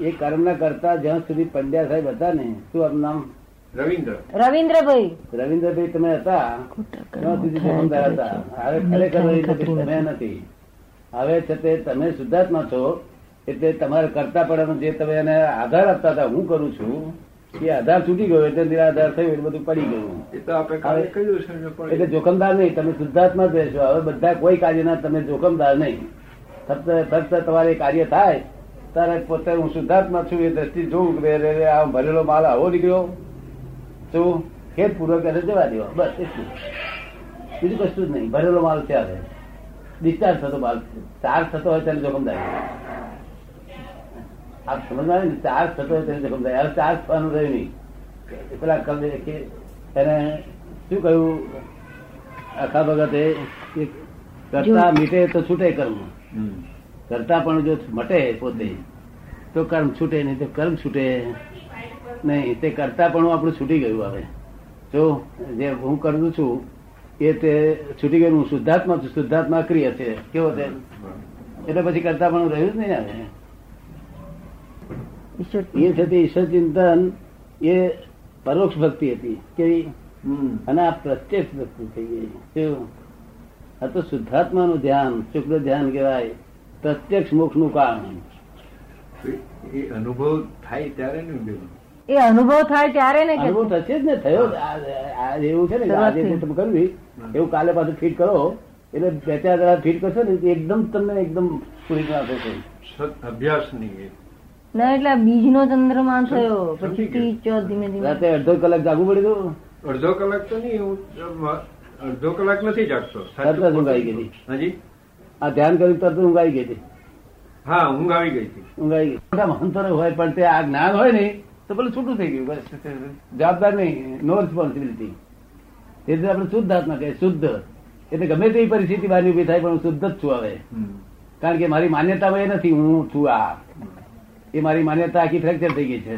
એ કર્મના કરતા જ્યાં સુધી પંડ્યા સાહેબ હતા ને શું આપનું નામ? રવિન્દ્ર. રવિન્દ્રભાઈ. રવિન્દ્રભાઈ તમે હતા? ત્યાં સુધી જોખમદાર હતા. હવે ખરેખર તમે નથી. હવે છતાં તમે શુદ્ધાત્મા છો એટલે તમારે કરતા પડવાનું જે તમે એને આધાર આપતા હતા હું કરું છું એ આધાર છૂટી ગયો એટલે નિરાધાર થયું એટલે બધું પડી ગયું. એ તો આપણે કહ્યું ને એટલે જોખમદાર નહીં તમે શુદ્ધાત્મા જ રહેશો. હવે બધા કોઈ કાર્યના તમે જોખમદાર નહીં. ફક્ત ફક્ત તમારે કાર્ય થાય ત્યારે પોતે હું શુદ્ધાત્મા છું એ દ્રષ્ટિ જોઉં કે આ ભરેલો માલ આવો નીકળ્યો. શું? ખેત પૂર્વક એને જવા દેવા બસ એટલું. બીજું કશું જ નહીં. ભરેલો માલ ત્યારે ડિસ્ચાર્જ થતો માલ. ચાર્જ થતો હોય તેને જોખમદારી આપ સમજવા ને ચાર્જ થતો હોય તેને જોખમદારી હવે ચાર્જ થવાનું રહ્યું નહીં. પેલા કવિ કે એને શું કહ્યું? આખા વખતે કરતા મીટે તો છૂટે કર્મ. હમ. કરતા પણ જો મટે પોતે તો કર્મ છૂટે નહીં તો કર્મ છૂટે. નહીં તે કરતા પણ આપણું છૂટી ગયું આવે જો જે હું કરું છું એ તે છૂટી ગયું હું શુદ્ધાત્મા છું શુદ્ધાત્મા ક્રિય છે. કેવો છે? એટલે પછી કરતા પણ રહ્યું જ નહીં આવે એ છે ઈશ્વર ચિંતન એ પરોક્ષ ભક્તિ હતી. કેવી? હમ. અને આ પ્રત્યક્ષ ભક્તિ થઈ ગઈ. કેવું? આ તો શુદ્ધાત્માનું ધ્યાન શુક્ર ધ્યાન કહેવાય. પ્રત્યક્ષ મોક્ષનું કારણ એ અનુભવ થાય ત્યારે ને એ અનુભવ થાય ત્યારે ને અનુભવ થશે જ ને થયો એવું છે ને આજે તમે કર્યું એવું કાલે પાછું ફીટ કરો. એટલે બે ચાર દાડા ફીટ કરશો ને એકદમ તમને એકદમ પૂરી થશે. અભ્યાસ નહીં ના એટલે બીજનો ચંદ્રમાન થયો. પછી ગયો. ત્રીસ ધીમે ધીમે. રાતે અડધો કલાક જાગવું પડ્યું અડધો કલાક તો નહીં હું અડધો કલાક નથી જાગતો. તરત જ ઊંઘ ગઈ હાજી? આ ધ્યાન કર્યું તરત ઊંઘ આવી ગઈ હતી. હા ઊંઘ આવી ગઈ હતી. ઊંઘ આવી ગઈ. મોટા મહંતો હોય પણ તે આ જ્ઞાન હોય ને તો પેલું છૂટું થઈ ગયું. જવાબદાર નહીં નો રિસ્પોન્સિબિલિટી એટલે આપણે શુદ્ધ આત્મા કહે શુદ્ધ. એટલે ગમે તેવી પરિસ્થિતિ બહાર ઊભી થાય પણ હું શુદ્ધ જ છું હવે. કારણ કે મારી માન્યતા એ નથી હું છું આ. એ મારી માન્યતા આખી ફ્રેક્ચર થઈ ગઈ છે.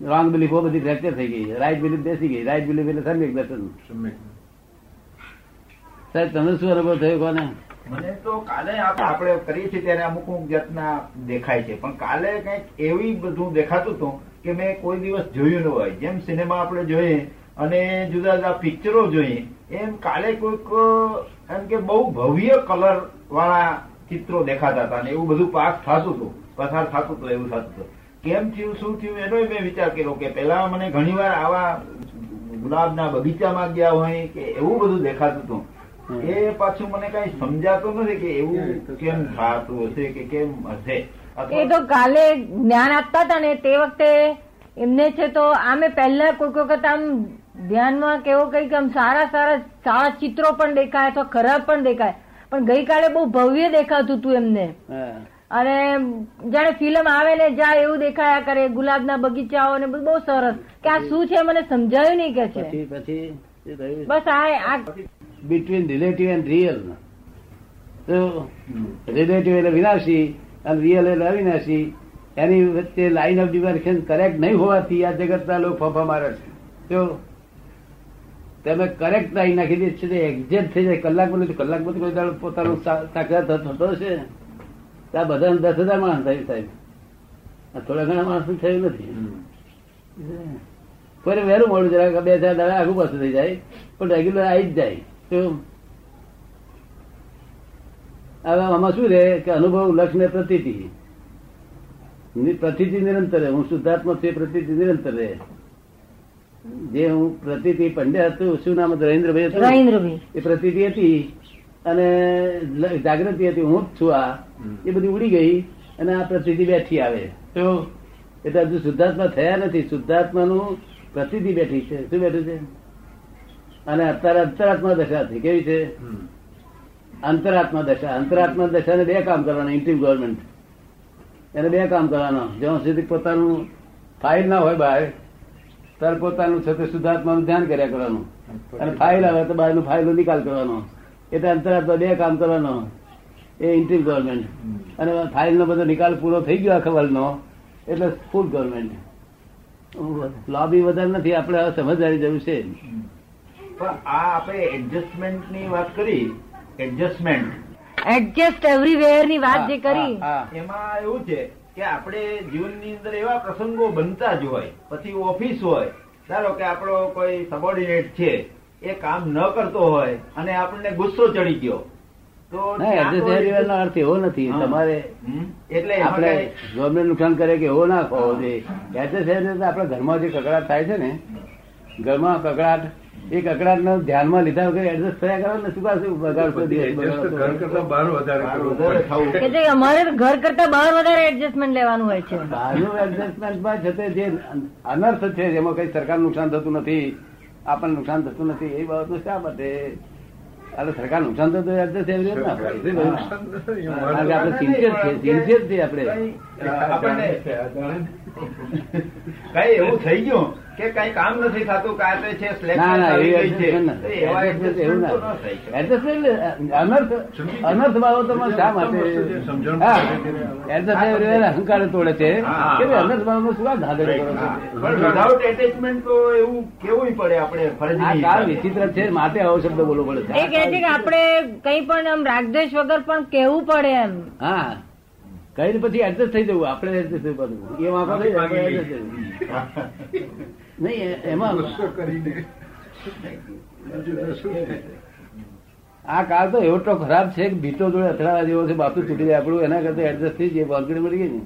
રોંગ બિલીફો બધી ફ્રેક્ચર થઈ ગઈ છે. રાઈટ બિલીફ બેસી ગઈ. રાઈટ બિલીફ એટલે સમ્યક દર્શન. સાહેબ તમને શું અનુભવ થયો કોને? મને તો કાલે આપ- આપણે કરીએ છીએ ત્યારે અમુક અમુક જાતના દેખાય છે, પણ કાલે કંઈક એવી બધું દેખાતું હતું કે મેં કોઈ દિવસ જોયું ન હોય. જેમ સિનેમા આપણે જોઈએ અને જુદા જુદા પિક્ચરો જોઈએ, એમ કાલે કોઈક, એમ કે બહુ ભવ્ય કલર વાળા ચિત્રો દેખાતા હતા અને એવું બધું પાસ થતું હતું, પસાર થતું હતું, એવું થતું હતું. કેમ થયું, શું થયું, એનો મેં વિચાર કર્યો કે પેલા મને ઘણીવાર આવા ગુલાબના બગીચામાં ગયા હોય કે એવું બધું દેખાતું હતું. એ પાછું મને કઈ સમજાતું નથી કે એવું કેમ થતું હશે કે કેમ હશે. એ તો કાલે જ્ઞાન આપતા હતા ને તે વખતે એમને છે તો આમે પહેલા કોઈક વખત આમ ધ્યાનમાં કેવો કંઈક આમ સારા સારા સારા ચિત્રો પણ દેખાય અથવા ખરાબ પણ દેખાય. પણ ગઈકાલે બહુ ભવ્ય દેખાતું હતું એમને. અને જાણે ફિલ્મ આવે ને જાય એવું દેખાયા કરે ગુલાબના બગીચાઓ ને બધું બહુ સરસ. કે આ શું છે મને સમજાયું નહીં કે છે. પછી બસ આ આ બિટવીન રિલેટિવ એન્ડ રિયલ તો રિલેટિવ એટલે વિનાશી અને રિયલ એટલે અવિનાશી. એની વચ્ચે લાઈન ઓફ ડિમાર્કેશન કરેક્ટ નહીં હોવાથી આ જગતના લોકો ફફા મારે છે. તો તમે કરેક્ટ લાઈન નાખી દે છે એક્ઝેક્ટ થઈ જાય કલાક બોલે કલાક બોલે કોઈ દાડો પોતાનો સાક્ષાત થતો છે તો આ બધા દસ હજાર માણસ થયું સાહેબ. આ થોડા ઘણા માણસ થયું નથી. પર વહેલું મળ્યું જરાક બે ચાર દાડા આગુ પાછું થઈ જાય પણ રેગ્યુલર આવી જ જાય. હવે આમાં શું રે કે અનુભવ લક્ષ ને પ્રતીતિ? પ્રતિથી નિરંતર રહે. હું શુદ્ધાત્મા છું પ્રતિથી નિરંતર રહે. જે હું પ્રતીતિ પંડ્યા હતું શું નામ હતું? રવિન્દ્રભાઈ એ પ્રતિથી હતી અને જાગૃતિ હતી. હું જ છું આ. એ બધી ઉડી ગઈ અને આ પ્રતિથિ બેઠી આવે. તો એટલે હજુ શુદ્ધાત્મા થયા નથી. શુદ્ધાત્માનું પ્રતિથી બેઠી છે. શું બેઠું છે? અને અત્યારે અંતરાત્મા દશા છે. કેવી છે. અંતરાત્મા દશા. અંતરાત્મા દશાને બે કામ કરવાના ઇન્ટીમ ગવર્મેન્ટ એને બે કામ કરવાના. જ્યાં સુધી પોતાનું ફાઇલ ના હોય બહાર ત્યારે પોતાનું છે તે શુદ્ધાત્માનું ધ્યાન કર્યા કરવાનું. અને ફાઇલ આવે તો બહારનું ફાઇલનો નિકાલ કરવાનો. એટલે અંતરાત્મા બે કામ કરવાનો. એ ઇન્ટીમ ગવર્મેન્ટ. અને ફાઇલનો બધો નિકાલ પૂરો થઈ ગયો આખા વર્લ્ડનો એટલે ફૂલ ગવર્મેન્ટ લોબી વધારે નથી આપણે હવે સમજદારી જરૂર છે. પણ આ આપણે એડજસ્ટમેન્ટની વાત કરી. એડજસ્ટમેન્ટ એડજસ્ટ એવરીવેરની વાત જે કરી. એમાં એવું છે કે આપણે જીવનની અંદર એવા પ્રસંગો બનતા જ હોય પછી ઓફિસ હોય ધારો કે આપણો કોઈ સબોર્ડિનેટ છે એ કામ ન કરતો હોય અને આપણને ગુસ્સો ચડી ગયો તો એડજસ્ટ નો અર્થ એવો નથી. તમારે એટલે આપણે કાંઈ- નુકસાન કરે કે એવો ના હોવો જોઈએ. એડજસ્ટ આપણે ઘરમાં જે કકડાટ થાય છે ને ઘરમાં કકડાટ એ કકડાટ ધ્યાનમાં લીધા વગર એડજસ્ટ થયા કરો ને શું કામ શું બગાડશો અમારે ઘર કરતા બહાર વધારે એડજસ્ટમેન્ટ લેવાનું હોય છે. બહારનું એડજસ્ટમેન્ટમાં છે જે અનર્થ છે જેમાં કઈ સરકાર નુકસાન થતું નથી આપણને નુકસાન થતું નથી એ બાબતનું શા માટે? અરે સરકાર નુકસાન થતું એડજસ્ટ એવી રીતે ના આપણે સિન્સિયર છીએ સિન્સિયર છીએ આપણે. આપણને કઈ એવું થઈ ગયું કે કઈ કામ નથી થતું કાતે છે અનર્થ બાબતોમાં શા માટે? અહંકાર તોડે છે. કે અનર્થ ભાવ શું ધાંધલી પણ વિધાઉટ એટેચમેન્ટ તો એવું કેવું પડે આપણે આ હિસાબે. વિચિત્ર છે માટે આવો શબ્દ બોલવો પડે. એ છે કે આપણે કઈ પણ આમ રાગદેશ વગર પણ કેવું પડે એમ. હા. કઈ પછી એડજસ્ટ થઈ જવું. આપણે એડજસ્ટ થવું બધું એ વાંકો થઈ આપણે થઈ નહીં એમાં કરીને? આ કાળ તો એવો તો ખરાબ છે કે ભીતો જોડે અથડાવા જેવો છે બાપુ તૂટી જાય આપણું એના કરતા એડજસ્ટ થઈ જાય વાંકડી મળી ગઈ ને.